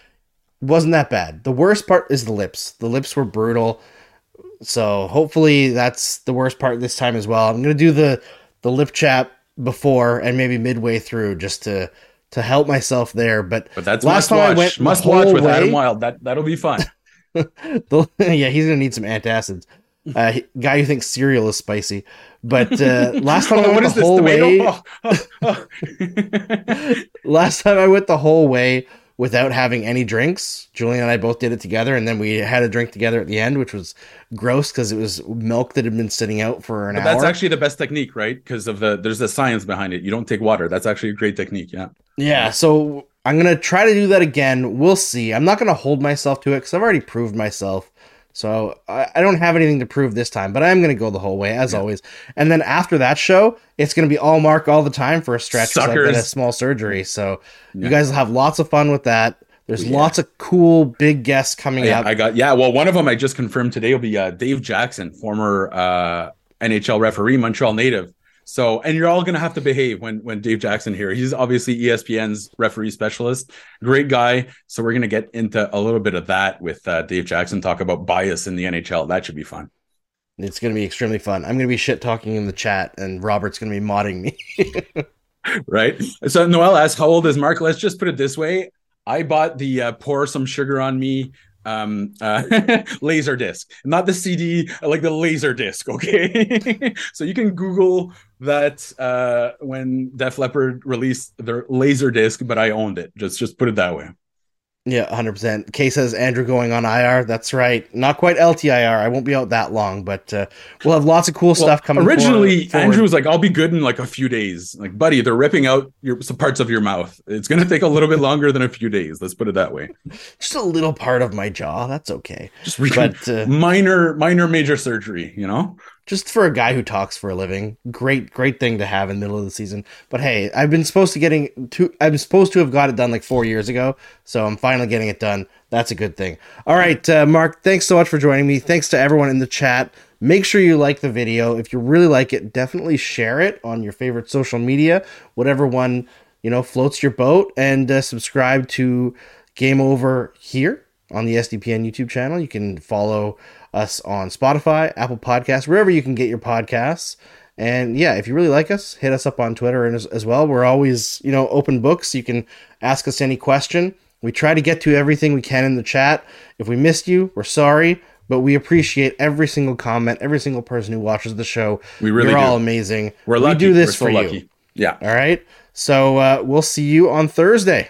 wasn't that bad. The worst part is the lips. The lips were brutal. So hopefully that's the worst part this time as well. I'm going to do the the lip chap before and maybe midway through just to to help myself there. But but that's last time watch. I went must watch with way, Adam Wild. That that'll be fun. the, yeah, he's gonna need some antacids. Uh, guy who thinks cereal is spicy. But uh, last time oh, I went the whole way, oh, oh, oh. last time I went the whole way without having any drinks. Julian and I both did it together, and then we had a drink together at the end, which was gross because it was milk that had been sitting out for an but hour. That's actually the best technique, right? Because of the there's a science behind it. You don't take water. That's actually a great technique. Yeah. Yeah. So I'm gonna try to do that again. We'll see. I'm not gonna hold myself to it because I've already proved myself. So I, I, don't have anything to prove this time, but I'm going to go the whole way as yeah. always. And then after that show, it's going to be all Mark all the time for a stretch. I've been a small surgery, so yeah. you guys will have lots of fun with that. There's yeah. lots of cool big guests coming yeah, up. I got yeah. Well, one of them I just confirmed today will be uh, Dave Jackson, former uh, NHL referee, Montreal native. So, and you're all going to have to behave when when Dave Jackson here. He's obviously ESPN's referee specialist, great guy. So we're going to get into a little bit of that with uh, Dave Jackson. Talk about bias in the NHL. That should be fun. It's going to be extremely fun. I'm going to be shit talking in the chat, and Robert's going to be modding me. right. So Noel asks, "How old is Mark?" Let's just put it this way: I bought the uh, pour some sugar on me um uh laser disc not the cd like the laser disc okay? So you can google that uh when def leppard released their laser disc but i owned it. Just just put it that way yeah, 100%. Kay says Andrew going on IR. That's right. Not quite LTIR. I won't be out that long, but uh, we'll have lots of cool well, stuff coming. Up. Originally, forward. Andrew was like, I'll be good in like a few days. Like, buddy, they're ripping out your some parts of your mouth. It's going to take a little bit longer than a few days. Let's put it that way. Just a little part of my jaw. That's okay. Just re- but, uh, minor, minor, major surgery, you know? Just for a guy who talks for a living, great, great thing to have in the middle of the season. But hey, I've been supposed to getting to, I'm supposed to have got it done like four years ago, so I'm finally getting it done. That's a good thing. All right, uh, Mark, thanks so much for joining me. Thanks to everyone in the chat. Make sure you like the video. If you really like it, definitely share it on your favorite social media, whatever one you know floats your boat, and uh, subscribe to Game Over here on the SDPN YouTube channel. You can follow us on Spotify, Apple Podcasts, wherever you can get your podcasts. And yeah, if you really like us, hit us up on Twitter as, as well. We're always, you know, open books. You can ask us any question. We try to get to everything we can in the chat. If we missed you, we're sorry, but we appreciate every single comment, every single person who watches the show. We really You're do. all amazing. We're lucky. We do this we're for so you. Yeah. All right. So uh, we'll see you on Thursday.